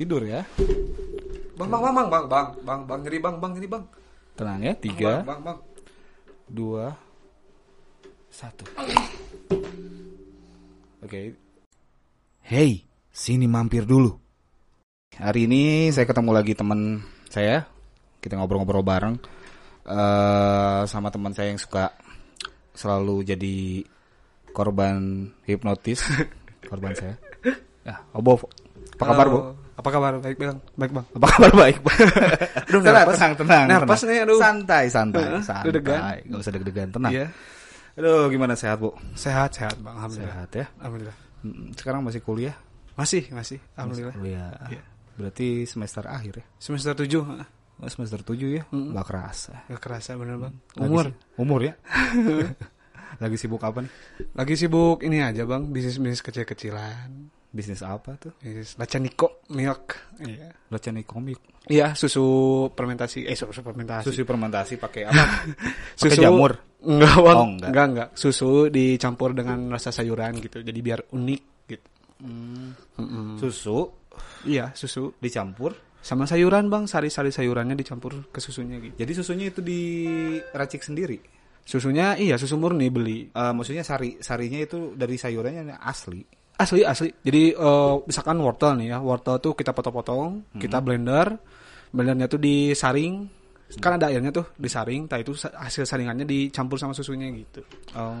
tidur ya. Bang, bang, bang, bang, bang, bang, bang, bang, nyeri bang, bang, nyeri bang. Tenang ya. Tiga, Bang, bang, bang. dua, satu. Oke. Hey, sini mampir dulu. Hari ini saya ketemu lagi teman saya. Kita ngobrol-ngobrol bareng eh sama teman saya yang suka selalu jadi korban hipnotis. korban saya. Ya, Obo, apa kabar, Bu? Apa kabar? Baik, bang. Baik, bang. Apa kabar baik, Bu? Aduh, tenang, tenang, tenang. Tenang. nih, aduh. Santai, santai, Heeh, santai. deg-degan. Gak usah deg-degan, tenang. Iya. Aduh, gimana sehat, Bu? Sehat, sehat, bang. Alhamdulillah. Sehat ya. Alhamdulillah. Mm, Sekarang masih kuliah? Masih, masih. Alhamdulillah. Kuliah. Iya. Berarti semester akhir ya? Semester 7. Oh, semester 7 ya? Mm. Gak kerasa. Gak kerasa bener, bang. Lagi Umur. umur ya? Lagi sibuk apa nih? Lagi sibuk ini aja, bang. Bisnis-bisnis kecil-kecilan. Bisnis apa tuh? Bisnis Lacaniko Milk. Iya. Baca nih komik. Iya, susu fermentasi. Eh, susu fermentasi. Susu fermentasi pakai apa? Susu jamur. Enggak, Bang. Oh, enggak. enggak. enggak, Susu dicampur dengan rasa sayuran gitu. Jadi biar unik gitu. Mm-mm. Susu Iya, susu dicampur. sama sayuran, Bang. Sari-sari sayurannya dicampur ke susunya gitu. Jadi susunya itu diracik sendiri. Susunya iya, susu murni beli. Eh, maksudnya sari sarinya itu dari sayurannya asli. Asli, asli. Jadi eh, misalkan wortel nih ya. Wortel tuh kita potong-potong, kita blender. Blendernya tuh disaring. Kan ada airnya tuh, disaring. Nah itu hasil saringannya dicampur sama susunya gitu. Oh.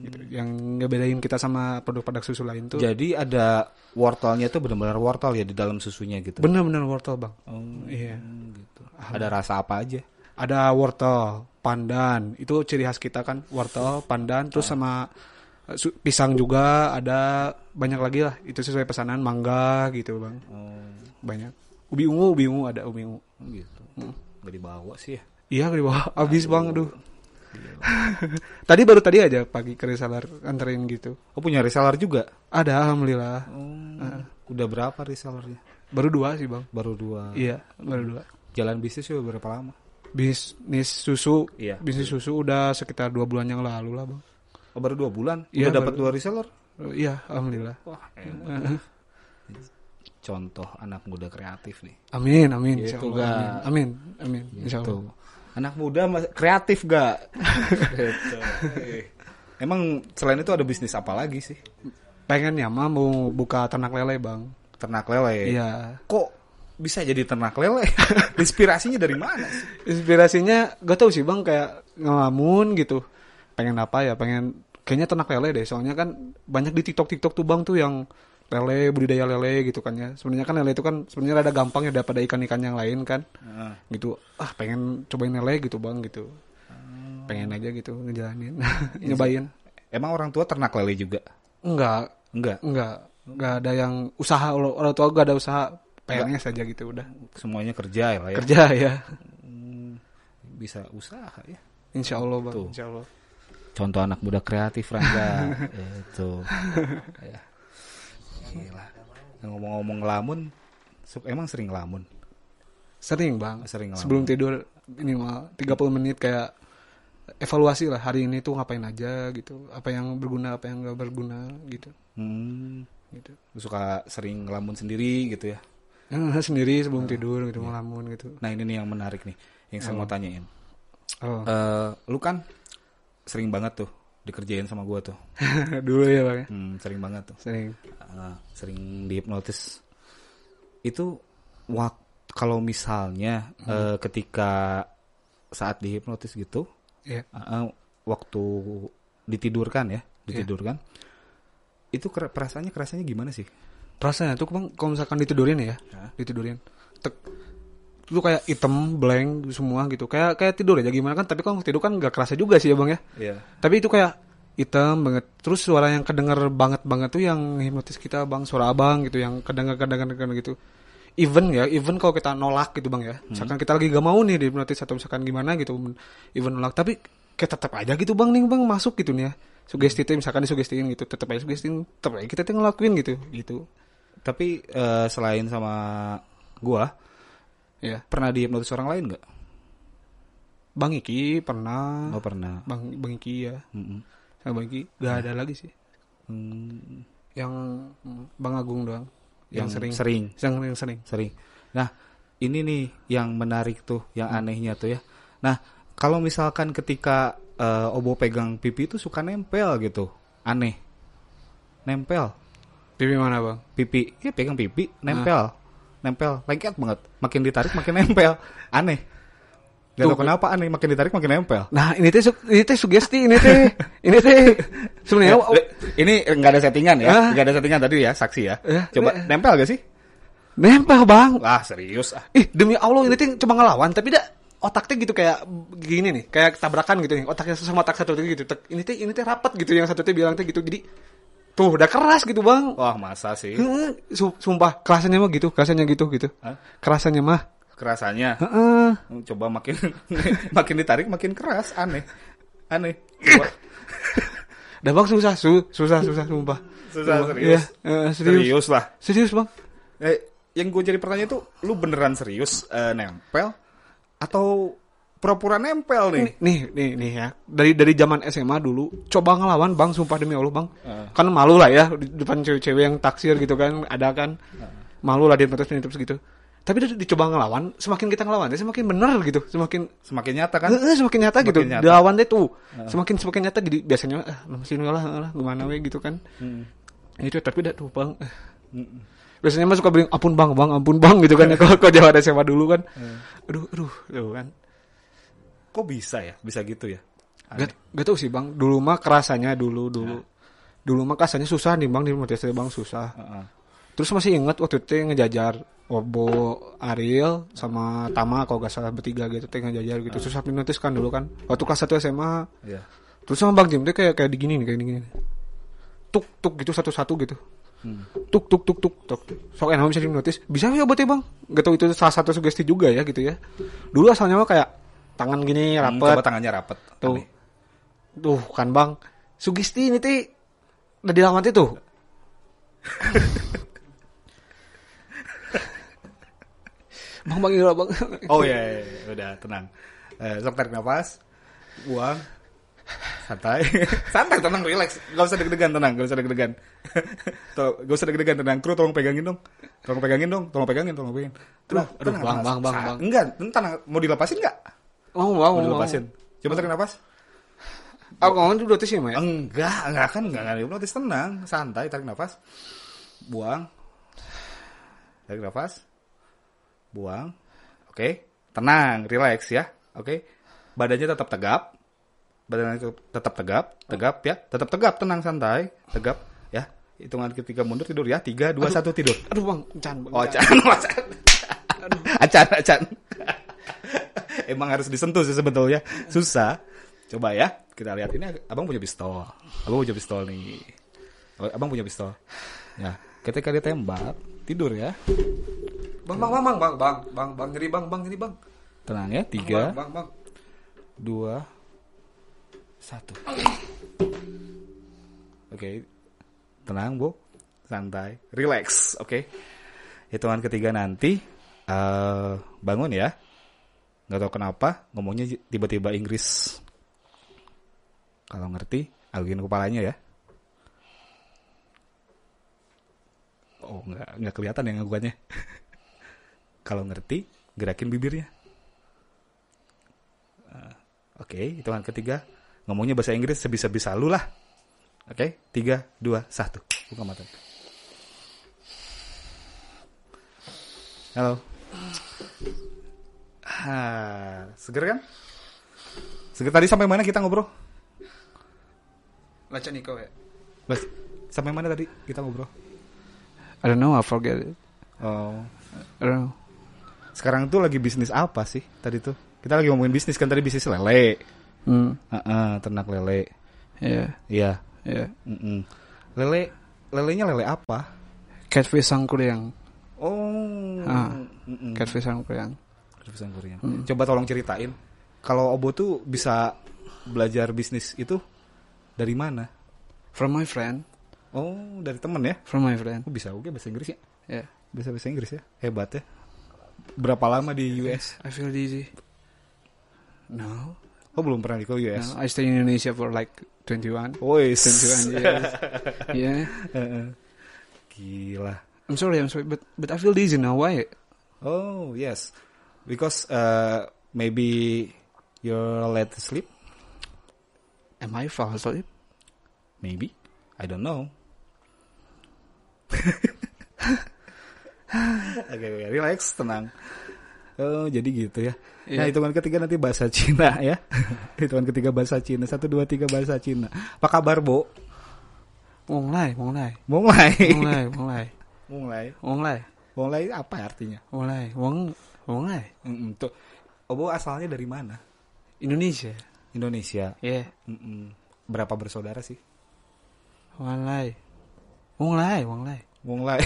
gitu. Yang ngebedain kita sama produk-produk susu lain tuh. Jadi ada wortelnya tuh benar-benar wortel ya di dalam susunya gitu. Bener-bener wortel, Bang. Oh, Iya. gitu. Ada rasa apa aja? ada wortel, pandan. Itu ciri khas kita kan, wortel, pandan, terus sama eh, su- pisang juga ada banyak lagi lah. Itu sesuai pesanan mangga gitu, Bang. Oh, Banyak. Ubi ungu, ubi ungu ada ubi ungu. gitu. Gak dibawa sih ya. Iya, di bawah habis, Bang. Aduh. tadi baru tadi aja pagi ke reseller anterin gitu. Oh punya reseller juga? Ada alhamdulillah. Oh, Udah berapa resellernya? Baru dua sih, Bang. Baru dua. Iya, baru dua. Jalan bisnis udah berapa lama? Bisnis susu, Iya. bisnis susu udah sekitar dua bulan yang lalu lah, Bang. Oh baru dua bulan? Iya, udah dapat dua reseller? Eh, Iya, alhamdulillah. Wah, enak. Contoh anak muda kreatif nih. Amin, amin. Gitu, Allah. Amin, amin, amin. Insya Gitu. Allah. Anak muda kreatif gak? gitu. Emang selain itu ada bisnis apa lagi sih? Pengennya mah mau buka ternak lele, bang. Ternak lele. Iya. Kok bisa jadi ternak lele? Inspirasinya dari mana sih? Inspirasinya gak tahu sih bang, kayak ngelamun gitu. Pengen apa ya? Pengen kayaknya ternak lele deh. Soalnya kan banyak di TikTok TikTok tuh bang tuh yang lele budidaya lele gitu kan ya. Sebenarnya kan lele itu kan sebenarnya ada gampang ya daripada ikan-ikan yang lain kan. Heeh. Gitu. Ah pengen cobain lele gitu bang gitu. Pengen aja gitu ngejalanin, nyobain. Emang orang tua ternak lele juga? Enggak, Enggak. Enggak, enggak ada yang usaha orang tua gak ada usaha PNS saja gitu udah. Semuanya kerja ya lah ya. Kerja ya. Hmm, bisa usaha ya. Insya Allah bang. Tuh. Insya Allah. Contoh anak muda kreatif Rangga. itu. Ya. Gila. Ngomong-ngomong ngelamun, emang sering ngelamun? Sering bang. Sering ngelamun. Sebelum tidur minimal 30 menit kayak evaluasi lah hari ini tuh ngapain aja gitu. Apa yang berguna, apa yang gak berguna gitu. Hmm, Gitu. suka sering ngelamun sendiri gitu ya. Sendiri sebelum tidur gitu ngelamun gitu. Nah ini nih yang menarik nih, yang saya mau tanyain. Oh. Eh, lu kan sering banget tuh dikerjain sama gua tuh. Dulu ya bang. ya. Hmm, sering banget tuh. Sering. Ah, sering dihipnotis. Itu wak kalau misalnya eh, ketika saat dihipnotis gitu, Iya. ah, ah, waktu ditidurkan ya, ditidurkan, itu kera- perasaannya kerasanya gimana sih? Rasanya tuh bang kalau misalkan ditidurin ya, Hah? ditidurin, tek, lu kayak item blank semua gitu, kayak kayak tidur aja gimana kan? Tapi kalau tidur kan nggak kerasa juga sih ya bang ya. Iya. Tapi itu kayak hitam banget. Terus suara yang kedenger banget banget tuh yang hipnotis kita bang, suara abang gitu, yang kedenger kedenger kedenger gitu. Even ya, even kalau kita nolak gitu bang ya, misalkan kita lagi gak mau nih dihipnotis atau misalkan gimana gitu, even nolak, tapi kayak tetap aja gitu bang nih bang masuk gitu nih ya. Sugesti itu misalkan disugestiin gitu, tetap aja sugestiin, tetap aja kita tuh ngelakuin gitu, gitu. Tapi eh, selain sama gua, Ya, pernah dihipnotis orang lain nggak? Bang Iki pernah, Oh pernah. Bang Bang Iki ya, Mm-mm. sama Bang Iki gak ada lagi sih. Hmm, Yang mm, Bang Agung doang. yang, sering, sering, yang, yang sering. sering. Nah, ini nih yang menarik tuh, yang anehnya tuh ya. Nah, kalau misalkan ketika eh, obo pegang pipi itu suka nempel gitu, aneh. Nempel, Pipi mana bang? pipi, ya pegang pipi, nempel, nempel, lengket banget. Makin ditarik makin nempel, aneh. Gak tau kenapa aneh, makin ditarik makin nempel. Nah ini teh ini teh sugesti ini teh ini teh sebenarnya Ya, ini nggak ada settingan ya, Ah. nggak ada settingan tadi ya, saksi ya. Ya, Coba ya. nempel gak sih? nempel bang. Wah serius ah. Ih demi Allah ini teh coba ngelawan tapi dah otaknya gitu kayak gini nih kayak tabrakan gitu nih otaknya sama otak satu gitu ini teh ini teh rapat gitu yang satu teh bilang teh gitu jadi tuh udah keras gitu bang Wah masa sih? Sumpah kerasannya mah gitu kerasannya gitu gitu Hah? kerasannya mah Kerasanya. Heeh. Coba makin makin ditarik makin keras, aneh. Aneh. Coba. Dah bang susah su susah susah sumpah Susah, Sumpah. serius. Iya, eh, serius serius lah. serius bang Eh, yang gue jadi pertanyaan itu, lu beneran serius eh, nempel atau pura-pura nempel nih? nih nih nih nih ya. Dari dari zaman SMA dulu coba ngelawan bang sumpah demi Allah bang. Heeh. kan malu lah ya di depan cewek-cewek yang taksir gitu kan ada kan. Malu lah dia terus terus gitu. Tapi udah dicoba ngelawan semakin kita ngelawan semakin bener gitu. Semakin Semakin nyata kan? Heeh, semakin nyata Semakin gitu nyata. dilawan deh tuh. Semakin semakin nyata jadi biasanya ah masih lah lah gimana we gitu kan. Hmm. itu tapi udah tuh bang eh, Mm-mm. biasanya mah suka bilang ampun bang bang ampun bang gitu kan. Ya kalau kalau Jawa ada SMA dulu kan. Aduh aduh tuh kan Kok bisa ya? Bisa gitu ya? Gak, gak tau sih bang, dulu mah kerasanya dulu dulu, dulu mah kerasanya susah nih bang di motivasi bang susah. Heeh. Terus masih inget waktu itu ngejajar Obo, Ariel sama Tama kalau gak salah bertiga gitu teh ngejajar gitu susah notis kan dulu kan. Waktu kelas 1 SMA, Iya. terus sama Bang Jim tuh kayak kayak digini nih kayak gini. Tuk tuk gitu satu-satu gitu. Hmm. Tuk tuk tuk tuk tuk. Sok enak bisa notis. Bisa ya obatnya bang? Gak tau itu salah satu sugesti juga ya gitu ya. Dulu asalnya mah kayak tangan gini Hmm, rapet, Coba tangannya rapet. Tuh. Aneh. Tuh kan bang, sugesti ini teh udah dilawan tuh. bang bang ini bang. Oh iya, iya, iya. udah tenang. Eh, sok tarik nafas, buang, santai, santai, tenang, relax, gak usah deg-degan, tenang, gak usah deg-degan, Tuh, gak usah deg-degan, tenang, kru tolong pegangin dong, tolong pegangin dong, tolong pegangin, tolong pegangin. Tenang, Aduh, tenang, bang, bang, bang, bang. Enggak, tenang, mau dilepasin nggak? Mau mau Mau mau. dilepasin. Coba tarik nafas. Aku ngomong dulu sih ya. Enggak, enggak kan, enggak, enggak hipnotis, tenang, santai, tarik nafas, buang, tarik nafas, buang, oke, tenang, relax ya, oke, badannya tetap tegap, badannya tetap tegap, tegap ya, tetap tegap, tenang, santai, tegap ya, hitungan ketiga mundur tidur ya, tiga, dua, satu tidur. Aduh bang, can bang. Oh, can. acan, acan, acan. Emang harus disentuh sih sebetulnya, susah. Coba ya, kita lihat ini abang punya pistol, abang punya pistol nih, abang punya pistol. Ya, ketika dia tembak, tidur ya, Bang bang bang bang bang bang bang bang nyeri bang bang nyeri bang. tenang ya, tiga, Bang bang bang. dua, satu. Oke, tenang bu, santai, relax, oke. Hitungan ketiga nanti eh bangun ya. Nggak tahu kenapa ngomongnya tiba-tiba Inggris. Kalau ngerti, aluin kepalanya ya. Oh, nggak nggak kelihatan ya ngaguannya. Kalau ngerti, gerakin bibirnya. Eh, Oke, hitungan ketiga. Ngomongnya bahasa Inggris sebisa-bisa lu lah. Oke, tiga, dua, satu. Buka mata. Halo. Ah, seger kan? Seger tadi sampai mana kita ngobrol? Baca Niko ya. Bas, sampai mana tadi kita ngobrol? I don't know, I forget it. Oh, I don't know. sekarang tuh lagi bisnis apa sih tadi tuh? Kita lagi ngomongin bisnis kan tadi bisnis lele. Hmm, Heeh, ternak lele. ya, Iya. ya. Mm-mm. Lele, lelenya lele apa? Catfish sangkuriang. Oh. Ah, Mm-mm. Catfish sangkuriang. Catfish sangkuriang. Coba tolong ceritain. Kalau Obo tuh bisa belajar bisnis itu dari mana? From my friend, Oh, dari temen ya? from my friend. Oh, bisa oke bahasa Inggris ya? Yeah. Bisa bahasa Inggris ya? Hebat ya. Berapa lama di US? I feel dizzy. No, Oh, belum pernah di ke US. no. I stay in Indonesia for like 21. Woi, 21 years. yeah. Gila. I'm sorry, I'm sorry, but but I feel dizzy now. Why? Oh yes, because uh, maybe you're late to sleep. Am I fall asleep? Maybe, I don't know. Oke, oke, relax, tenang. Oh, jadi gitu ya. Nah, Iya. hitungan ketiga nanti bahasa Cina ya. hitungan ketiga bahasa Cina. Satu, dua, tiga bahasa Cina. Apa kabar, Bo? Mulai. wong lai, wong lai, Mulai. wong lai, Mulai apa artinya? wong wong wong lai. Mm-mm, tuh. Obo asalnya dari mana? Indonesia. Indonesia. Yeah. Mm-mm. Berapa bersaudara sih? Wong lai. Wong lai, wong lai. Wong lai.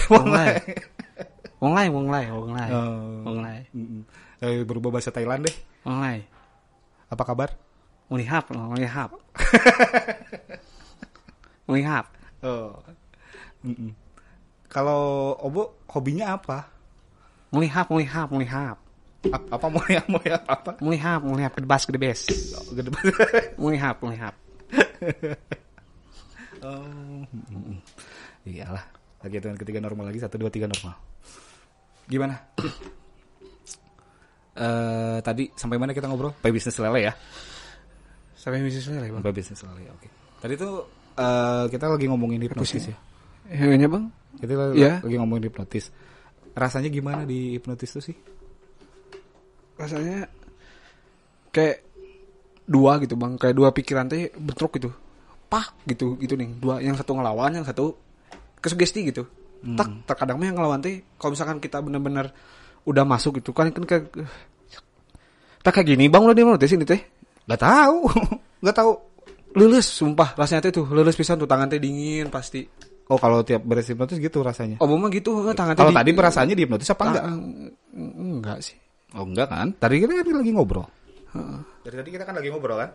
Wong lai, wong lai, wong lai. Oh. Wong lai. Mm-mm. Eh, berubah bahasa Thailand deh. Wong lai. Apa kabar? Wong li hap, wong li hap. Wong li hap. Oh. Mm-mm. Kalau Obo hobinya apa? Wong li hap, wong li hap, wong li hap. A- apa ya mau ya apa? Wong li hap, wong li hap gede bas gede bes. Gede Wong li hap, wong li hap. Oh. Iyalah. Lagi hitungan ketiga normal lagi satu dua tiga normal. Gimana? Eh tadi sampai mana kita ngobrol? Sampai bisnis lele ya? Sampai misi selesai, Bang. Sampai bisnis lele. Oke. Tadi tuh eh kita lagi ngomongin hipnotis ya. Iya, Bang. Kita Iya. lagi ngomongin hipnotis. Rasanya gimana di hipnotis tuh sih? rasanya kayak dua gitu bang. Kayak dua pikiran teh bentrok gitu. Pak gitu gitu nih. Dua yang satu ngelawan yang satu kesugesti gitu. Tak terkadang mah yang ngelawan teh kalau misalkan kita bener-bener udah masuk gitu kan kan kayak tak kayak gini bang udah dia mau ini teh. Gak tahu, gak tahu. lulus sumpah. Rasanya teh tuh lulus pisan tuh tangan teh dingin pasti Oh kalau tiap beres hipnotis gitu rasanya. oh mah gitu tangan Kalau di- tadi perasaannya di hipnotis apa enggak? Ah, enggak sih Oh enggak kan? Tadi kita kan lagi ngobrol. Dari tadi kita kan lagi ngobrol kan?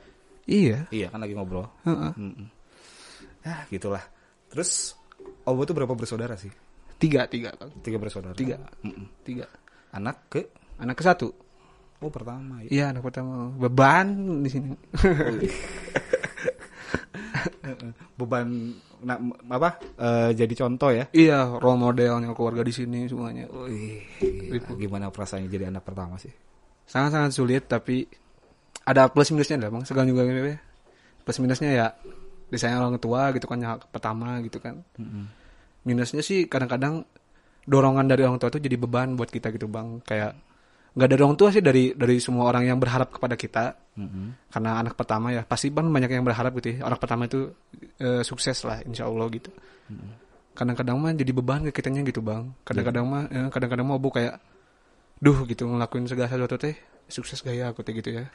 iya Iya kan lagi ngobrol. Heeh. Mm-mm. Ya gitulah. Terus Obo tuh berapa bersaudara sih? tiga tiga. Tiga bersaudara. Tiga. Mm-mm. tiga Anak ke? anak ke satu Oh pertama ya. Iya anak pertama beban di sini. Beban nah, apa? eh, jadi contoh ya. iya role modelnya keluarga di sini semuanya. Wih, gila. gimana perasaannya jadi anak pertama sih? Sangat sangat sulit tapi ada plus minusnya lah bang. Segala juga gitu ya. Plus minusnya ya disayang orang tua gitu kan yang pertama gitu kan. Minusnya sih kadang-kadang dorongan dari orang tua itu jadi beban buat kita gitu bang. Kayak nggak dari orang tua sih dari dari semua orang yang berharap kepada kita. Mm-mm. karena anak pertama ya pasti kan banyak yang berharap gitu ya. Anak pertama itu eh, sukses lah insya Allah gitu kadang-kadang mah jadi beban ke kitanya gitu bang. Kadang-kadang mah eh, kadang-kadang mah bu kayak duh gitu ngelakuin segala sesuatu teh sukses gaya aku teh gitu ya.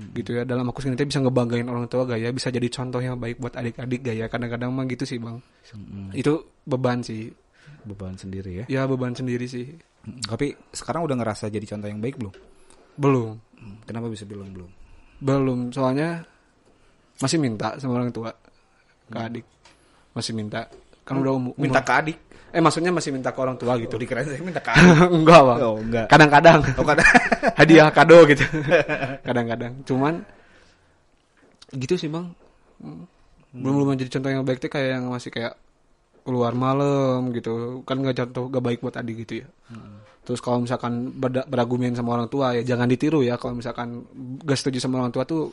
Gitu ya dalam aku sendiri bisa ngebanggain orang tua gaya bisa jadi contoh yang baik buat adik-adik gaya. Kadang-kadang mah gitu sih bang. Mm-mm. itu beban sih. Beban sendiri ya. ya beban sendiri sih Tapi sekarang udah ngerasa jadi contoh yang baik belum? belum Kenapa bisa bilang belum? Belum, soalnya masih minta sama orang tua ke adik. Masih minta. Kan udah umur. Minta ke adik. Eh maksudnya masih minta ke orang tua gitu. Tuh dikira saya minta ke adik. enggak, Bang. Oh, enggak. Kadang-kadang Oh, kan. hadiah kado gitu. Kadang-kadang. Cuman gitu sih, Bang. Belum belum jadi contoh yang baik tuh kayak yang masih kayak keluar malam gitu. Kan nggak contoh gak baik buat adik gitu ya. Terus kalau misalkan berargumen sama orang tua ya jangan ditiru ya. Kalau misalkan gak setuju sama orang tua tuh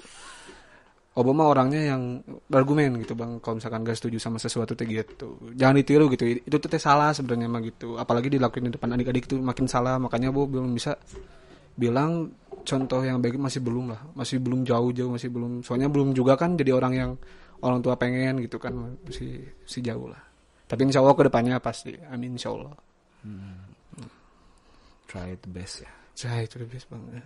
Obama orangnya yang berargumen gitu bang. Kalau misalkan gak setuju sama sesuatu tuh gitu. Jangan ditiru gitu. Itu tuh teh salah sebenarnya mah gitu. Apalagi dilakuin di depan adik-adik tuh makin salah. Makanya bu belum bisa bilang contoh yang baik masih belum lah. Masih belum jauh-jauh masih belum. Soalnya belum juga kan jadi orang yang orang tua pengen gitu kan. Masih masih jauh lah tapi insya Allah ke depannya pasti. Amin insya Allah. Try the best ya. saya itu the best banget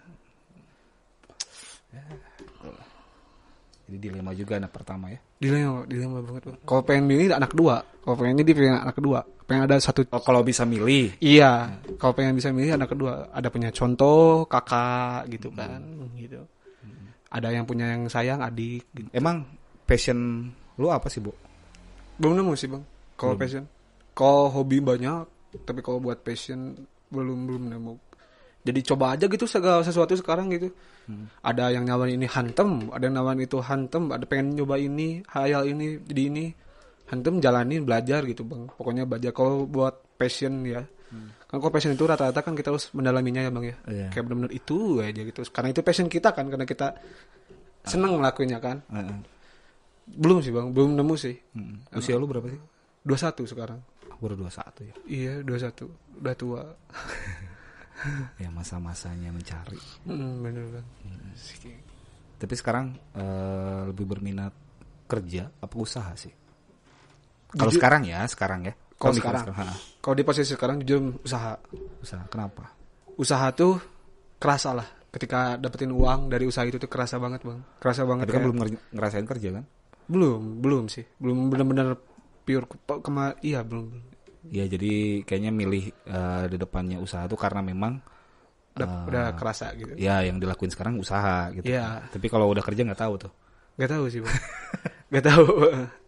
Jadi dilema juga anak pertama ya. dilema dilema banget bang. Kalau pengen milih anak dua. Kalau pengen ini pengen anak kedua. Pengen ada satu Oh, kalau bisa milih. iya. Kalau pengen bisa milih anak kedua. Ada punya contoh kakak gitu kan gitu. Ada yang punya yang sayang adik gitu. Emang passion lu apa sih, Bu? belum nemu sih bang kalau passion? Kalau hobi banyak tapi kalau buat passion belum belum nemu. Jadi coba aja gitu segala sesuatu sekarang gitu. Ada yang nyawain ini hantem ada yang nawarin itu hantem ada pengen nyoba ini hayal ini jadi ini. Hantem jalanin belajar gitu bang. Pokoknya belajar. Kalau buat passion ya. Kan kalau passion itu rata-rata kan kita harus mendalaminya ya bang ya. Iya. kayak benar-benar itu aja gitu. Karena itu passion kita kan karena kita seneng ngelakuinnya kan. Heeh. belum sih bang. Belum nemu sih. Mm. Usia lu berapa sih? 21 sekarang Baru 21 ya. iya 21 udah tua Ya masa-masanya mencari. Hmm, bener bang Tapi sekarang eh, lebih berminat kerja apa usaha sih? Kalau sekarang ya, sekarang ya. Kalau sekarang. kalau di posisi sekarang jujur usaha usaha. Kenapa? usaha tuh kerasa lah ketika dapetin uang dari usaha itu tuh kerasa banget bang kerasa banget Tapi kan kayak- belum nger- ngerasain kerja kan? belum belum sih belum benar-benar pure ke- kema iya belum belum. Ya jadi kayaknya milih eh, di depannya usaha tuh karena memang udah, Ah. udah kerasa gitu ya yang dilakuin sekarang usaha gitu. Iya. Tapi kalau udah kerja nggak tahu tuh. nggak tahu sih bang nggak tahu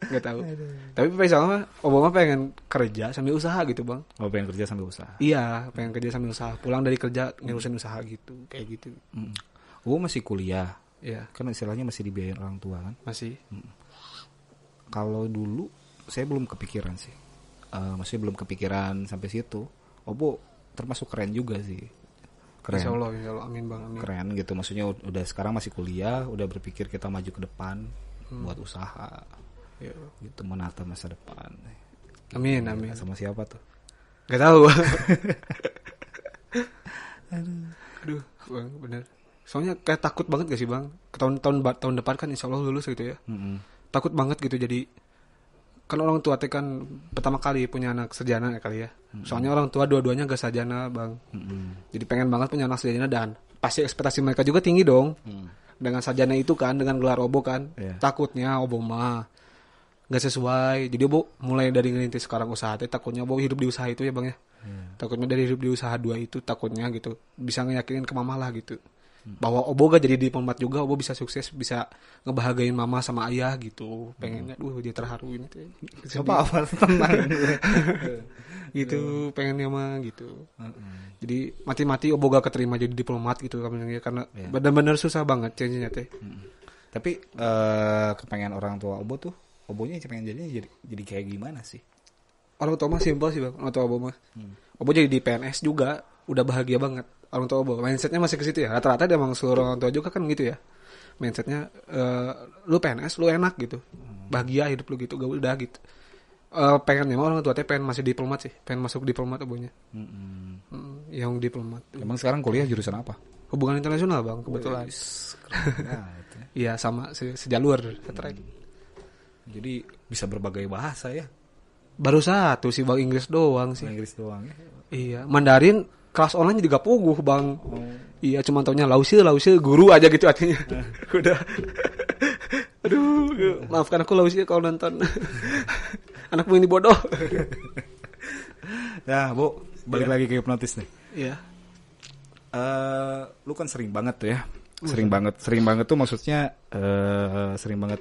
nggak tahu tapi misalnya mah Obama pengen kerja sambil usaha gitu bang Mau pengen kerja sambil usaha. iya pengen kerja sambil usaha pulang dari kerja ngurusin usaha gitu kayak gitu Mm. Gue masih kuliah, Iya kan istilahnya masih dibiayain orang tua kan. masih Kalau dulu saya belum kepikiran sih. Eh masih belum kepikiran sampai situ. Obo termasuk keren juga sih. Keren. Insya Allah, insya Allah, amin bang, amin. Keren gitu. Maksudnya ud- udah sekarang masih kuliah, udah berpikir kita maju ke depan buat usaha Ya. gitu menata masa depan. Amin, amin. Sama siapa tuh? Gak tahu. Aduh, bang, bener. Soalnya kayak takut banget gak sih bang? Ke tahun-tahun ba- tahun depan kan insya Allah lulus gitu ya. Mm-mm. Takut banget gitu jadi kan orang tua teh kan pertama kali punya anak sarjana ya kali ya. Soalnya orang tua dua-duanya gak sarjana bang. Mm-mm. Jadi pengen banget punya anak sarjana dan pasti ekspektasi mereka juga tinggi dong. Mm. Dengan sarjana itu kan, dengan gelar obo kan. Iya. Takutnya obo mah nggak sesuai. Jadi obo mulai dari ngerintis sekarang usaha teh takutnya obo hidup di usaha itu ya bang ya. Iya. Takutnya dari hidup di usaha dua itu takutnya gitu bisa ngeyakinin ke mama lah gitu. Bahwa obo gak jadi diplomat juga, obo bisa sukses, bisa ngebahagiain mama sama ayah gitu. Pengennya, duh dia terharu ini. Coba awal tenang. gitu, pengennya mah gitu. Jadi mati-mati obo gak keterima jadi diplomat gitu karena Iya. benar-benar susah banget change-nya teh. Tapi eh kepengen orang tua Obo tuh, Obonya pengen jadinya jadi jadi kayak gimana sih? Orang tua mah simpel sih bang, orang tua obo mah. Hmm. Obo jadi di PNS juga udah bahagia banget. Orang tua obo mindsetnya masih ke situ ya. Rata-rata dia emang seluruh orang tua juga kan gitu ya. Mindsetnya eh, lu PNS lu enak gitu, bahagia hidup lu gitu, gak udah gitu. Eh pengennya mah orang tua teh pengen masih diplomat sih, pengen masuk diplomat obonya. Mm-mm. Hmm, yang diplomat. Emang sekarang kuliah jurusan apa? Hubungan internasional bang kebetulan. Ya. Iya sama se- sejalur setrack. Jadi bisa berbagai bahasa ya. Baru satu sih bang Inggris doang sih. Inggris doang ya. Iya, Mandarin kelas online juga puguh bang. Iya, cuma taunya lausi lausi guru aja gitu artinya. Udah. Aduh, maafkan aku lausi kalau nonton. Anakmu ini bodoh. Ya, Bu, balik lagi ke hipnotis nih. Iya. Eh, lu kan sering banget tuh ya. Sering banget, sering banget tuh maksudnya eh sering banget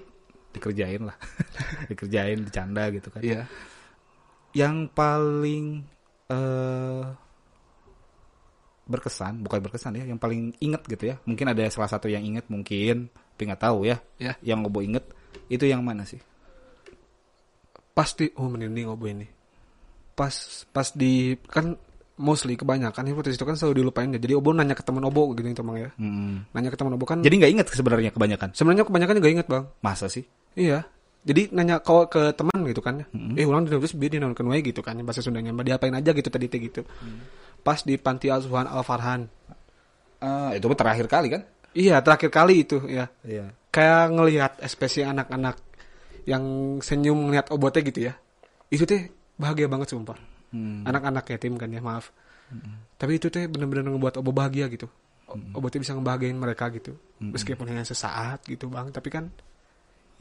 dikerjain lah. dikerjain, bercanda gitu kan. Iya. Yang paling eh berkesan, bukan berkesan ya, yang paling inget gitu ya. Mungkin ada salah satu yang inget mungkin, tapi nggak tahu ya. Ya. Yang Obo inget itu yang mana sih? Pasti oh merinding obo ini. Pas pas di kan mostly kebanyakan hipotesis itu kan selalu dilupain ya. Jadi obo nanya ke teman obo gitu itu bang ya. Hmm. Nanya ke teman obo kan. Jadi nggak inget sebenarnya kebanyakan. sebenarnya kebanyakan juga inget bang. Masa sih? Iya. Jadi nanya kau ke teman gitu kan. Eh ulang terus biar dinonton wae gitu kan bahasa Sundanya. Mbak diapain aja gitu tadi teh gitu. Pas di panti asuhan Al Farhan. Ah, itu terakhir kali kan? Iya, terakhir kali itu ya. Iya. Kayak ngelihat ekspresi anak-anak yang senyum ngelihat obotnya gitu ya. Itu teh bahagia banget sumpah. Hmm. Anak-anak yatim kan ya, maaf. Tapi itu teh bener-bener ngebuat obo bahagia gitu. O- Obotnya bisa ngebahagiain mereka gitu. Meskipun hanya sesaat gitu, Bang. Tapi kan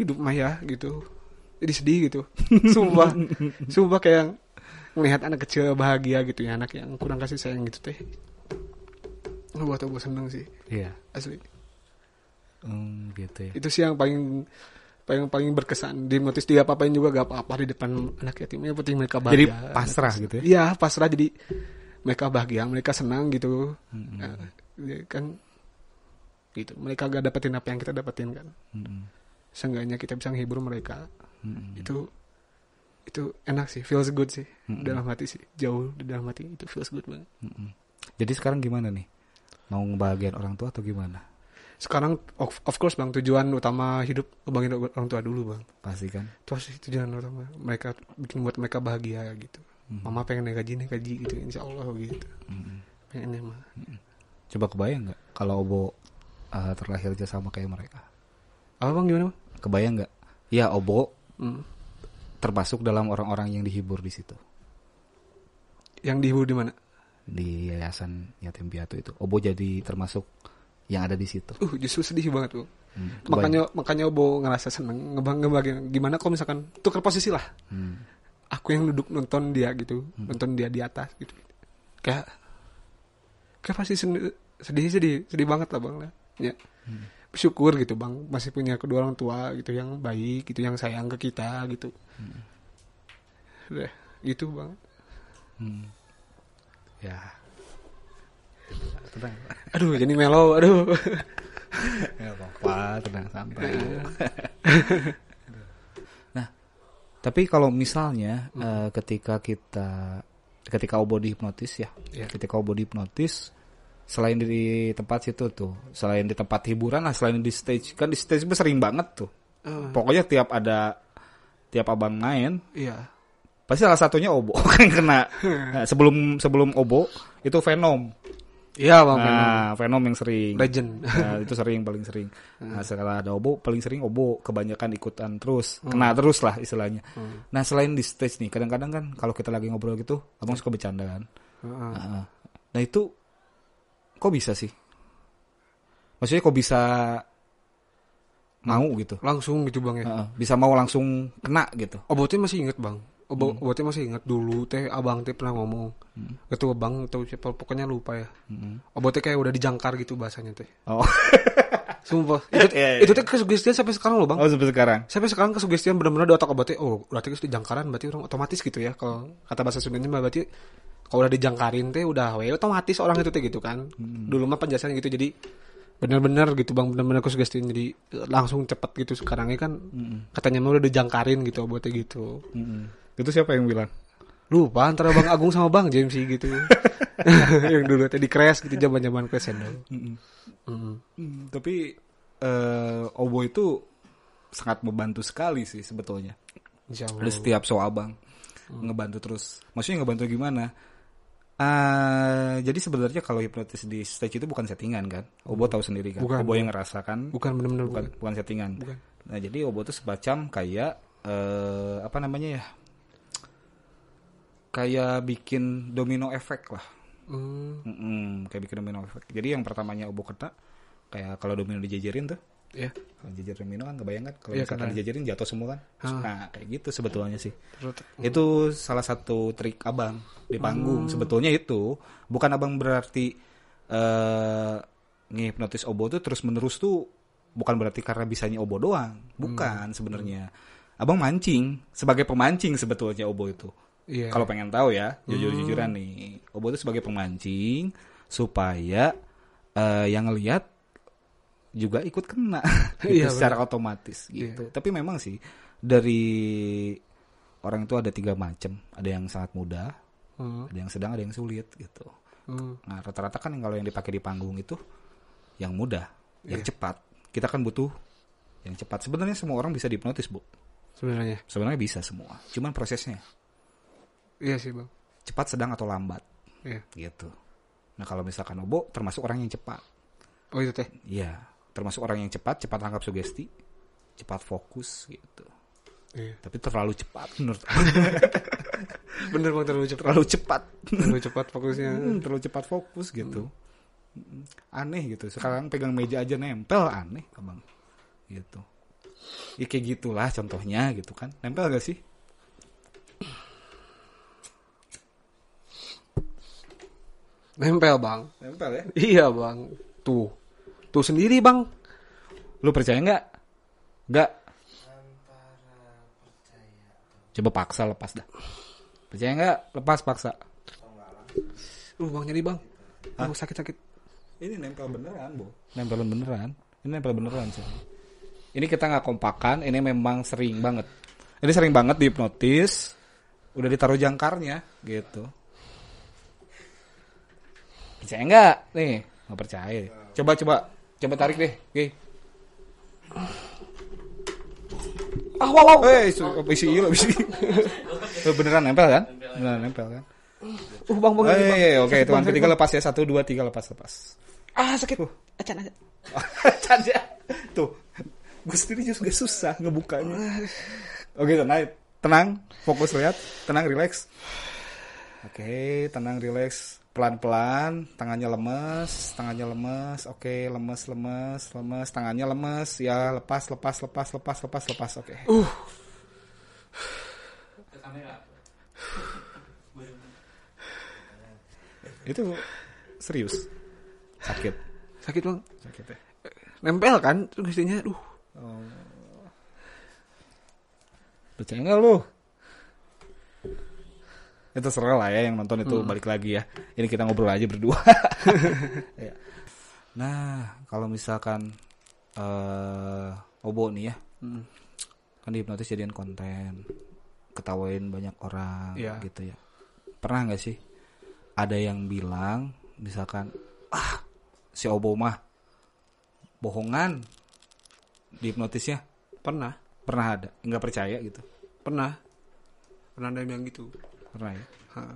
hidup mah ya gitu. Jadi sedih gitu. Sumpah. Sumpah kayak melihat anak kecil bahagia gitu ya, anak yang kurang kasih sayang gitu teh. Ngebuat obo seneng sih, Iya. asli. Hmm, gitu ya. Itu sih yang paling paling paling berkesan di notis dia apa-apain juga gak apa-apa di depan anak yatim yang penting mereka Jadi bahagia pasrah gitu ya. Iya pasrah jadi mereka bahagia mereka senang gitu Mm-mm. Nah, ya kan gitu mereka gak dapetin apa yang kita dapetin kan Mm-mm. Seenggaknya kita bisa menghibur mereka. Mm-mm. itu itu enak sih feels good sih. Dalam hati sih jauh di dalam hati itu feels good banget. Mm-mm. Jadi sekarang gimana nih? Mau ngebahagiain orang tua atau gimana? sekarang of, of course bang tujuan utama hidup ngebahagiain orang tua dulu bang. Pasti kan? itu sih tujuan utama. Mereka bikin buat mereka bahagia gitu. Mama pengen naik gaji naik gaji gitu insya Allah gitu pengennya mah. Coba kebayang nggak kalau Obo uh, terlahir aja sama kayak mereka? apa bang gimana bang Kebayang nggak? Ya Obo Hmm. termasuk dalam orang-orang yang dihibur di situ. Yang dihibur di mana? Di yayasan yatim piatu itu. Obo jadi termasuk yang ada di situ. uh justru sedih banget bang Hmm, makanya makanya Obo ngerasa seneng ngebang ngebagian gimana kalau misalkan tukar posisi lah? Hmm. aku yang duduk nonton dia gitu nonton dia di atas gitu. Kayak kayak pasti sedih sedih sedih, banget lah bang lah ya bersyukur gitu bang masih punya kedua orang tua gitu yang baik gitu yang sayang ke kita gitu udah gitu bang Hmm. Ya. Tenang. aduh jadi melo aduh Ya apa-apa, tenang santai. nah, tapi kalau misalnya eh, ketika kita ketika Obo dihipnotis ya, Iya. ketika Obo dihipnotis selain di tempat situ tuh, selain di tempat hiburan lah, selain di stage kan di stage itu sering banget tuh. Eh, Pokoknya tiap ada tiap abang main iya pasti salah satunya Obo yang kena. Nah, sebelum sebelum Obo itu Venom. iya bang Venom. Nah, Venom yang sering. legend Nah, itu sering paling sering. Nah, setelah ada obo paling sering obo kebanyakan ikutan terus, kena terus lah istilahnya. Nah, selain di stage nih, kadang-kadang kan kalau kita lagi ngobrol gitu, abang suka bercanda kan. Heeh. Nah, nah, itu kok bisa sih? Maksudnya kok bisa mau gitu? langsung gitu bang ya? Heeh, bisa mau langsung kena gitu. Obotnya masih inget bang. Obo, Obotnya masih inget dulu teh abang teh pernah ngomong itu abang atau siapa pokoknya lupa ya. Obotnya kayak udah dijangkar gitu bahasanya teh. Oh, sumpah. Itu, Iya, iya. itu teh kesugestian sampai sekarang loh bang. Oh sampai sekarang. sampai sekarang kesugestian benar-benar di otak Obotnya oh berarti itu dijangkaran berarti orang otomatis gitu ya kalau kata bahasa Sundanya berarti kalau udah dijangkarin teh udah we otomatis orang itu teh gitu kan dulu mah penjelasannya gitu jadi benar-benar gitu bang benar-benar kesugestian jadi langsung cepet gitu sekarangnya kan katanya mah udah dijangkarin gitu Obotnya gitu Mm-mm. Itu siapa yang bilang? lupa antara Bang Agung sama Bang James gitu yang dulu tadi crash gitu zaman zaman crash dulu Mm. Hmm, tapi eh, obo itu sangat membantu sekali sih sebetulnya. Ada setiap show abang ngebantu terus. Maksudnya ngebantu gimana? Ah, jadi sebenarnya kalau hipnotis di stage itu bukan settingan kan? Obo tahu sendiri kan? Bukan, Obo yang ngerasakan bukan benar-benar bukan bukan. bukan settingan. Bukan. Nah, jadi obo itu semacam kayak eh, apa namanya ya? Kayak bikin domino efek lah. Hmm, Mm-mm, kayak bikin domino efek. Jadi yang pertamanya obo kena kayak kalau domino dijajarin tuh ya kalau jajar domino kan kebayang kan kalau Iya, misalkan kena. dijajarin jatuh semua kan. Ah. nah kayak gitu sebetulnya sih. Terus itu salah satu trik abang di panggung. Hmm. sebetulnya itu bukan abang berarti eh ngehipnotis obo tuh terus menerus tuh bukan berarti karena bisanya obo doang. Bukan Hmm. sebenarnya. Abang mancing sebagai pemancing sebetulnya obo itu. Iya. Kalau pengen tahu ya jujur-jujuran nih. Obo itu sebagai pemancing supaya eh, yang ngelihat juga ikut kena gitu, Iya, secara otomatis gitu. Tapi memang sih dari orang itu ada tiga macam. Ada yang sangat mudah Hmm, ada yang sedang ada yang sulit gitu. Hmm, nah rata-rata kan kalau yang dipakai di panggung itu yang mudah yang Iya. cepat. Kita kan butuh yang cepat. Sebenarnya semua orang bisa dihipnotis bu. Sebenarnya. Sebenarnya bisa semua cuman prosesnya. Iya sih bang. Cepat sedang atau lambat. Iya. Gitu. Nah kalau misalkan Obo termasuk orang yang cepat, oh itu teh? Iya termasuk orang yang cepat, cepat tangkap sugesti, cepat fokus gitu. iya Tapi terlalu cepat menurut aku. bener bang terlalu cepat terlalu cepat, terlalu cepat fokusnya Hmm, terlalu cepat fokus gitu. Mm, Aneh gitu. Sekarang pegang meja aja nempel aneh, abang. Gitu. Ya kayak gitulah contohnya gitu kan. Nempel gak sih? nempel bang Nempel ya. iya bang tuh tuh sendiri bang Lu percaya nggak? Nggak. Coba paksa lepas dah. Percaya nggak? Lepas paksa. uh bang nyari bang oh sakit sakit Ini nempel beneran, Bu. Nempel beneran. Ini nempel beneran sih. Ini kita nggak kompakan, ini memang sering banget. Ini sering banget dihipnotis, udah ditaruh jangkarnya gitu. Percaya enggak? Nih, nggak percaya. Coba coba coba tarik deh. Oke. Ah, wow, wow. Eh, su- isi iya, isi. Tuh, beneran nempel kan? Beneran nempel kan? Uh, bang, bang. Eh, bang. iya, oke, Bang, sakit, ketiga lepas ya. Satu, dua, tiga, lepas, lepas. Ah, sakit. Acan, acan. Canda. Tuh, gue sendiri juga susah ngebukanya. Oke, tenang, tenang, fokus lihat, tenang, relax. Oke, tenang, relax, pelan-pelan, tangannya lemes, tangannya lemes. Oke, lemes, lemes, lemes, tangannya lemes. Ya, lepas, lepas, lepas, lepas, lepas, lepas. Oke. Uh. Itu serius, sakit, Sakit, Bang. sakit ya. Nempel kan? Terus istrinya, aduh. Percaya nggak lu? Itu serah lah ya yang nonton itu balik lagi ya. Ini kita ngobrol aja berdua. Ya. Nah, kalau misalkan eh obo nih ya, Hmm. kan dihipnotis jadian konten, ketawain banyak orang Iya. gitu ya. Pernah nggak sih ada yang bilang misalkan ah si obo mah bohongan dihipnotisnya Pernah. pernah ada nggak percaya gitu Pernah. Pernah ada yang bilang gitu. Pernah ya Ha.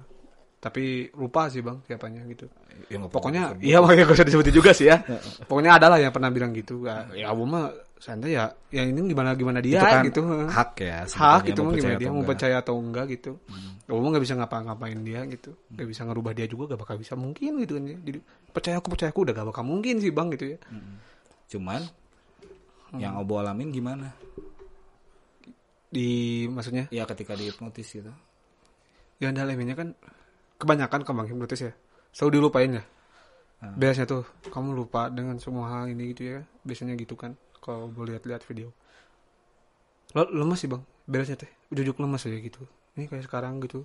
Tapi lupa sih bang siapanya gitu. Ya, nggak Pokoknya iya makanya gak usah disebutin juga sih ya. Pokoknya ada lah yang pernah bilang gitu. Ya, ya abu mah santai ya. Yang ini gimana gimana dia itu kan gitu. hak ya Hak sebetulnya itu mau mah gimana dia atau mau enggak. percaya atau enggak gitu. Abu mah gak bisa ngapa-ngapain dia gitu. Gak bisa ngerubah dia juga gak bakal bisa mungkin gitu kan. ya. Jadi percaya aku percaya aku udah gak bakal mungkin sih bang gitu ya. cuman Hmm. yang obo alamin gimana Di maksudnya ya ketika dihipnotis gitu ya anda lainnya kan kebanyakan kan bang hipnotis ya. Selalu dilupain ya. Ah. Biasanya tuh kamu lupa dengan semua hal ini gitu ya. Biasanya gitu kan kalau boleh lihat-lihat video. Lo lemas sih bang, beresnya teh. Ujuk lemas aja gitu. Ini kayak sekarang gitu.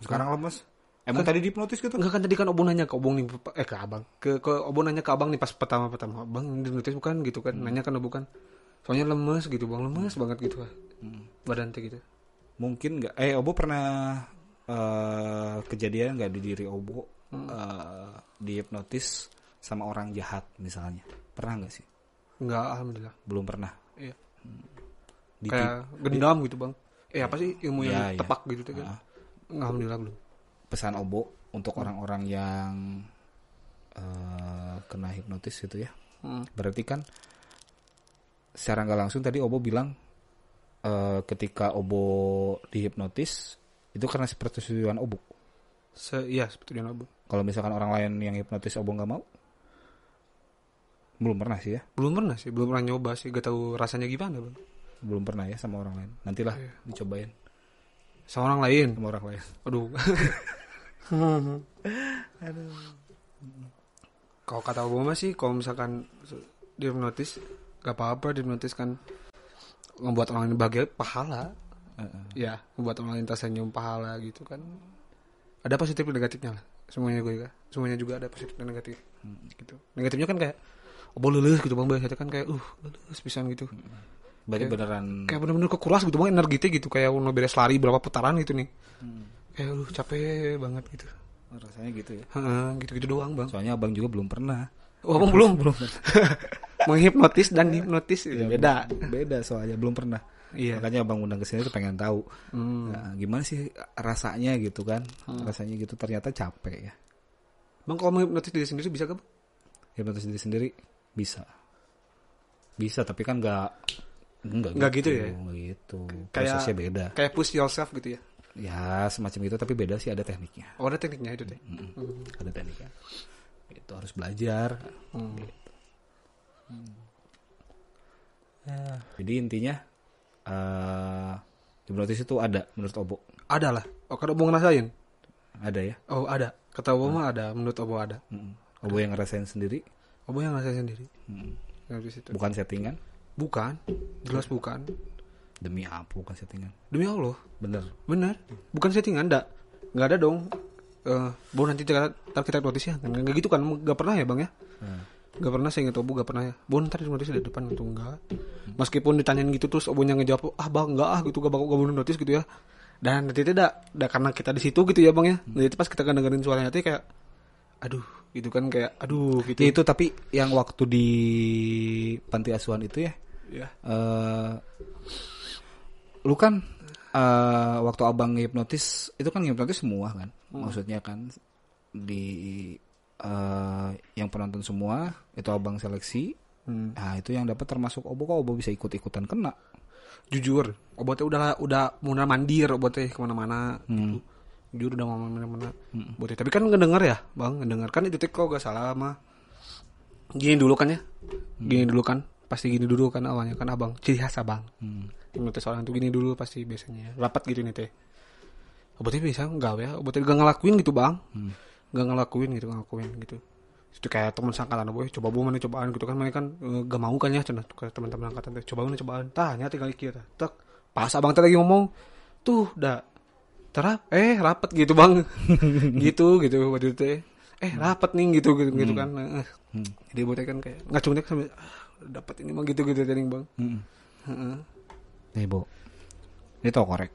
sekarang lemes emang tadi dihipnotis gitu Enggak kan tadi kan obong nanya ke obong nih eh ke abang. Ke ke obong nanya ke abang nih pas pertama-pertama. Bang ini hipnotis bukan gitu kan. Nanya kan bukan. Soalnya lemes gitu bang, lemes banget gitu. Badan teh gitu. Mungkin nggak eh obo pernah eh, kejadian nggak di diri obo eh, dihipnotis sama orang jahat misalnya pernah nggak sih Enggak alhamdulillah. belum pernah Iya. di Kayak gendam gitu bang. Eh apa sih ilmu yang Iya, iya. tepak gitu tuh kan. Ah. Alhamdulillah belum. pesan obo untuk orang-orang yang eh, kena hipnotis gitu ya Hmm. berarti kan secara nggak langsung tadi obo bilang eh, ketika obo dihipnotis itu karena persetujuan obo Se iya seperti dia nabu. kalau misalkan orang lain yang hipnotis obo nggak mau belum pernah sih ya Belum pernah sih, belum pernah nyoba sih. Gak tahu rasanya gimana bang. belum pernah ya sama orang lain nantilah Iya. dicobain Sama orang lain. sama orang lain Aduh. Kalau kata Obama sih, kalau misalkan dihipnotis, gak apa-apa dihipnotis kan ngebuat orang lain bahagia pahala. Heeh. Ya, membuat orang lain tersenyum pahala gitu kan. Ada positif dan negatifnya lah. Semuanya gue juga. Semuanya juga ada positif dan negatif. Gitu. Negatifnya kan kayak oh lulus gitu bang biasanya kan kayak uh lulus pisan gitu berarti Kayak- beneran kayak bener-bener kekuras gitu bang energi gitu kayak udah beres lari berapa putaran gitu nih Hmm. kayak lu capek banget gitu rasanya gitu ya Heeh, gitu-gitu doang bang soalnya abang juga belum pernah oh abang belum belum menghipnotis dan hipnotis Iya, beda. beda soalnya belum pernah. Iya. Makanya abang undang ke sini tuh pengen tahu. Hmm. Nah, gimana sih rasanya gitu kan? Rasanya gitu ternyata capek ya. Bang kalau menghipnotis diri sendiri bisa gak bang hipnotis diri sendiri? Bisa. Bisa tapi kan nggak nggak Nggak gitu ya? gitu. Kayak- prosesnya beda. kayak push yourself gitu ya? Ya semacam itu tapi beda sih ada tekniknya. Oh ada tekniknya itu teh? Mm-mm. ada tekniknya. Itu harus belajar Hmm. Jadi intinya eh hipnotis itu ada menurut obo. Ada lah oh kalau mau ngerasain? Ada ya? Oh ada. Kata Obo mah ada menurut Obo ada. Mm-mm. obo yang ngerasain sendiri? Obo yang ngerasain sendiri. Mm. Itu. Bukan settingan? Bukan. Jelas bukan. Demi apa bukan settingan? Demi Allah. Bener. Bener. Bukan settingan enggak nggak ada dong. Eh bu nanti kita ntar kita notis ya. Nggak nggak gitu kan? Nggak pernah ya bang ya? Nah, Gak pernah saya ingat Obo gak pernah ya. Bon ntar notis di depan itu enggak. Meskipun ditanyain gitu terus Obonya ngejawab, ah bang enggak ah gitu gak bakal gak notis gitu ya. Dan nanti tidak, karena kita di situ gitu ya bang ya. Jadi pas kita kan dengerin suaranya nanti kayak, aduh gitu kan kayak, aduh gitu. Itu tapi yang waktu di panti asuhan itu ya, Ya. eh lu kan eh waktu abang hipnotis itu kan hipnotis semua kan, maksudnya kan di eh yang penonton semua itu abang seleksi, Hmm. nah itu yang dapat termasuk obo kok obo bisa ikut ikutan kena. Jujur, Obotnya udah udah mulai mandir Obotnya ke mana-mana. Hmm. Gitu. Jujur udah mau ke mana-mana. Obotnya. Tapi kan ngedenger ya, bang, ngedenger kan itu kok gak salah mah. Gini dulu kan ya, gini dulu kan, pasti gini dulu kan awalnya kan abang, ciri khas abang. Hmm. Ngetes orang tuh gini dulu pasti biasanya rapat gitu nih teh. Obotnya bisa enggak ya? Obotnya gak ngelakuin gitu bang, Hmm. Gak ngelakuin gitu, ngelakuin gitu. Itu kayak teman sangkatan boy, coba bu mana cobaan gitu kan mereka kan eh, gak mau kan ya ke teman-teman angkatan teh. Coba mana cobaan. Tanya tinggal iki tah. Tak. Pas abang teh lagi ngomong, tuh dah terap eh rapat gitu bang gitu gitu waktu itu teh. eh rapat nih gitu gitu gitu kan Eh, Hmm. jadi buatnya kan kayak nggak cuma sambil ah, dapat ini mah gitu gitu tadi bang Hmm. Nih, Bo. Ini tau korek.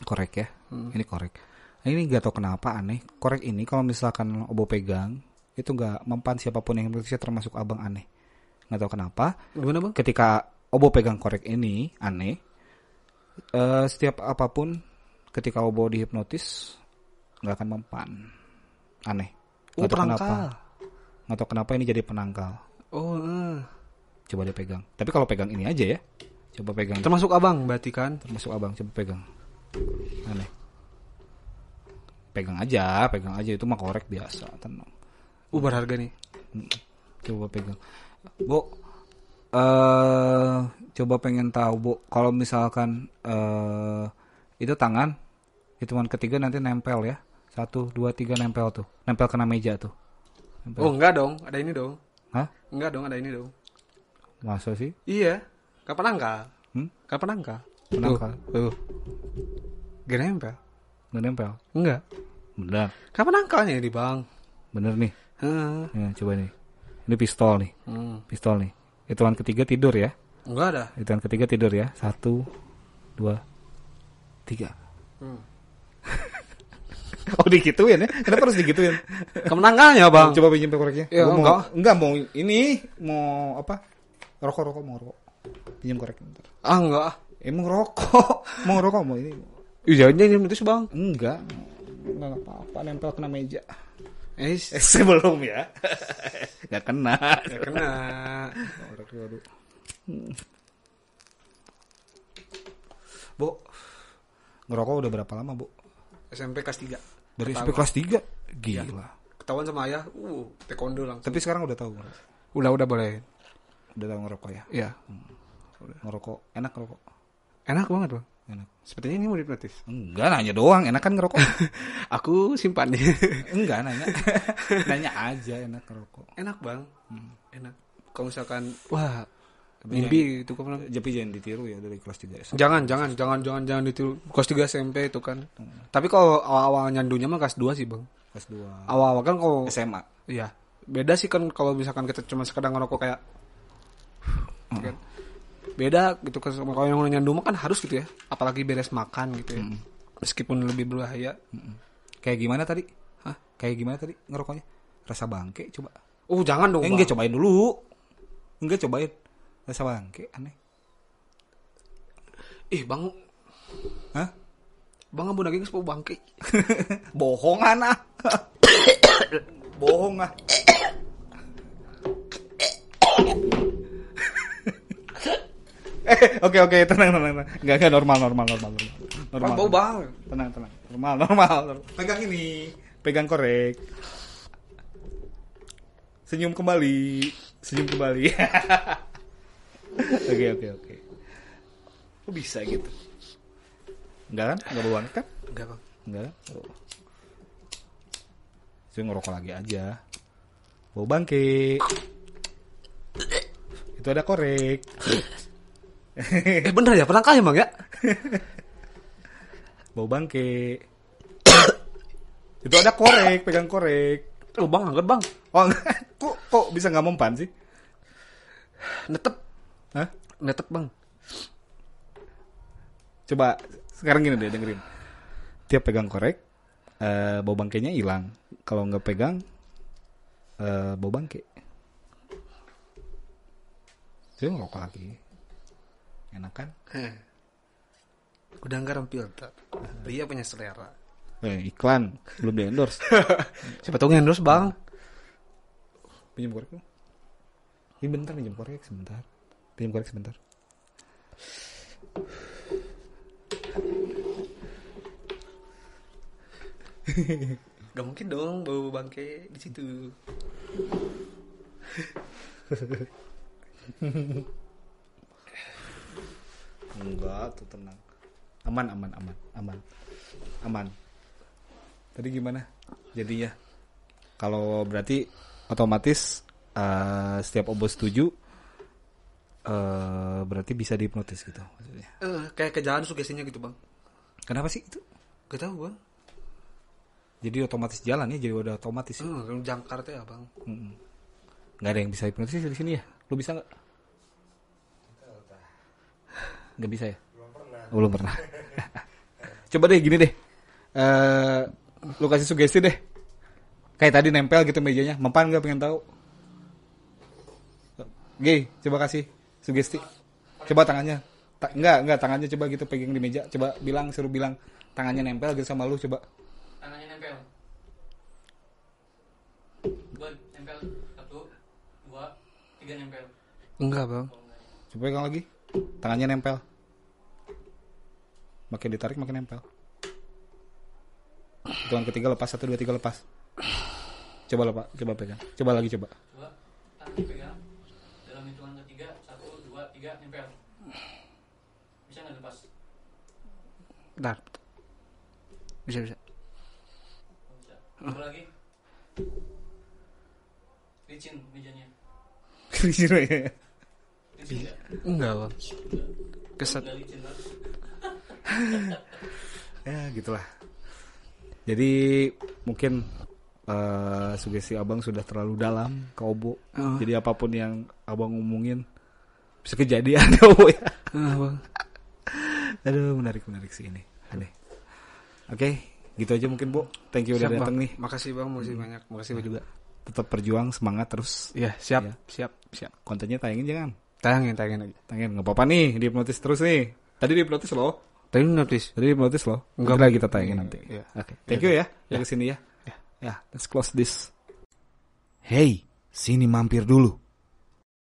Korek ya. Ini korek. Ini gak tau kenapa aneh. Korek ini kalau misalkan obo pegang itu nggak mempan siapa pun yang hipnotisnya termasuk abang aneh. Nggak tahu kenapa. gimana bang Ketika obo pegang korek ini aneh. eh, setiap apa pun ketika obo dihipnotis nggak akan mempan. Aneh. oh Nggak tahu penangkal kenapa. Nggak tahu kenapa ini jadi penangkal. oh eh. Coba dia pegang. Tapi kalau pegang ini aja ya. Coba pegang. termasuk abang berarti kan termasuk abang coba pegang aneh pegang aja pegang aja itu mah korek biasa tenang. Uh berharga nih. Coba pegang. Bu eh coba pengen tahu bu kalau misalkan eh itu tangan hitungan ketiga nanti nempel ya. Satu dua tiga nempel tuh. Nempel kena meja tuh. Nempel. oh enggak dong. Ada ini dong. Hah? enggak dong ada ini dong. Masa sih? Iya. Kapan angka Hmm? kapan angka Penangkal. tuh. Gak nempel nggak nempel enggak bener kapan angkanya di bang bener nih Heeh. ya, coba nih ini pistol nih Hmm. pistol nih hitungan ketiga tidur ya enggak ada Hitungan ketiga tidur ya. Satu, dua, tiga. Hmm. oh digituin ya? Kenapa harus digituin? kapan angkanya bang Coba pinjam koreknya. Ya, Gua mau, enggak. enggak mau ini mau apa? Rokok rokok mau rokok. Pinjam korek bentar. ah enggak Emang rokok? mau rokok mau ini? Iya ini itu bang Enggak. Enggak apa-apa nempel kena meja. eh sebelum ya. Enggak kena. ya kena waduh. bu Ngerokok udah berapa lama, Bu? SMP kelas 3 Dari. SMP kelas 3? Gila. ketahuan sama ayah uh taekwondo langsung Tapi sekarang udah tahu. udah udah boleh Udah tahu ngerokok ya. ya Ngerokok enak ngerokok. enak banget bang Enak. sepertinya ini mau hipnotis Enggak nanya doang, enak kan ngerokok? aku simpan nih Enggak nanya. nanya aja enak ngerokok. enak bang enak kalau misalkan wah mimpi itu kan Tapi jangan ditiru ya dari kelas 3 SMP. jangan jangan jangan jangan jangan ditiru kelas 3 SMP itu kan tapi kalau awal-awal nyandunya mah kelas 2 sih bang Kelas 2 awal-awal kan kalau SMA. iya beda sih kan kalau misalkan kita cuma sekedar ngerokok kayak kan. Beda gitu sama kalau yang nyandu mah kan harus gitu ya apalagi beres makan gitu ya meskipun lebih berbahaya Kayak gimana tadi? Hah? Kayak gimana tadi ngerokoknya? Rasa bangke coba. oh jangan dong Eh, enggak cobain dulu. Enggak cobain. Rasa bangke aneh. ih bang Hah? bang abu sepupu bangke Bohong anak. Bohong ah. Eh, oke oke tenang tenang tenang. Enggak enggak normal normal normal normal. Bau bang Tenang tenang. Normal normal. Pegang ini. Pegang korek. Senyum kembali. Senyum kembali. Oke oke oke. Kok bisa gitu? Enggak kan? Enggak bau banget kan? enggak bang Enggak kan? Oh. Saya ngerokok lagi aja. Bau bangke. Itu ada korek. eh bener ya penangkalnya bang ya Bau bangke. Itu ada korek, pegang korek. oh bang angkat bang Oh kok Kok bisa nggak mempan sih? Netep, Hah? netep bang. Coba sekarang gini deh dengerin. Tiap pegang korek, eh, bau bangkainya hilang. Kalau nggak pegang, eh, bau bangke. Saya ngerokok lagi. Enak kan? Heh. Gudang garam filter. Pria punya selera. Eh, iklan belum di endorse. Siapa tahu endorse bang. pinjam korek. Ini bentar pinjam korek sebentar. Pinjam korek sebentar. Gak mungkin dong bau bangke di situ. Enggak, tuh tenang. Aman, aman, aman, aman. Aman. Tadi gimana? Jadinya kalau berarti otomatis eh, setiap obo setuju eh berarti bisa dihipnotis gitu maksudnya. Eh, kayak kejalan sugestinya gitu bang. Kenapa sih itu? Gak tahu bang. Jadi otomatis jalan ya, jadi udah otomatis. Hmm, jangkar tuh ya bang. Mm-mm. Nggak ada yang bisa hipnotis di sini ya? Lu bisa nggak? Nggak bisa ya? Belum pernah. belum pernah. Coba deh gini deh. Eh, lu kasih sugesti deh. Kayak tadi nempel gitu mejanya. Mempan nggak pengen tahu? Gih, coba kasih sugesti. Coba tangannya. Ta- enggak, enggak tangannya coba gitu pegang di meja. Coba bilang, suruh bilang tangannya nempel gitu sama lu coba. tangannya nempel dua nempel satu dua tiga nempel Enggak bang. Coba pegang lagi. Tangannya nempel. Makin ditarik makin nempel. Hitungan ketiga lepas satu dua tiga lepas. Coba lepas, coba pegang. Coba lagi coba. coba tangannya pegang dalam hitungan ketiga satu dua tiga nempel bisa nggak lepas Bentar. Bisa bisa. Oh, bisa coba lagi licin mejanya licin nggak Enggak bang. Keset. ya gitulah. Jadi mungkin eh, sugesti abang sudah terlalu dalam ke obo. Oh. Jadi apa pun yang abang ngomongin bisa kejadian ya obo ya. Ah, bang. Aduh menarik menarik sih ini. Aneh. Oke, gitu aja mungkin bu. Thank you udah datang Bang. nih. Makasih bang, makasih banyak. Makasih juga. Tetap berjuang semangat terus. Iya siap, Iya. siap, siap. Kontennya tayangin jangan. Tayangin, tayangin lagi. Tayangin nggak apa-apa nih, dihipnotis terus nih. Tadi dihipnotis loh. Tadi notice. Tadi dihipnotis loh. Enggak. Lagi kita tayangin nanti. Iya. Oke. Thank you ya. Dari sini ya. Ya, let's close this. Hey, sini mampir dulu.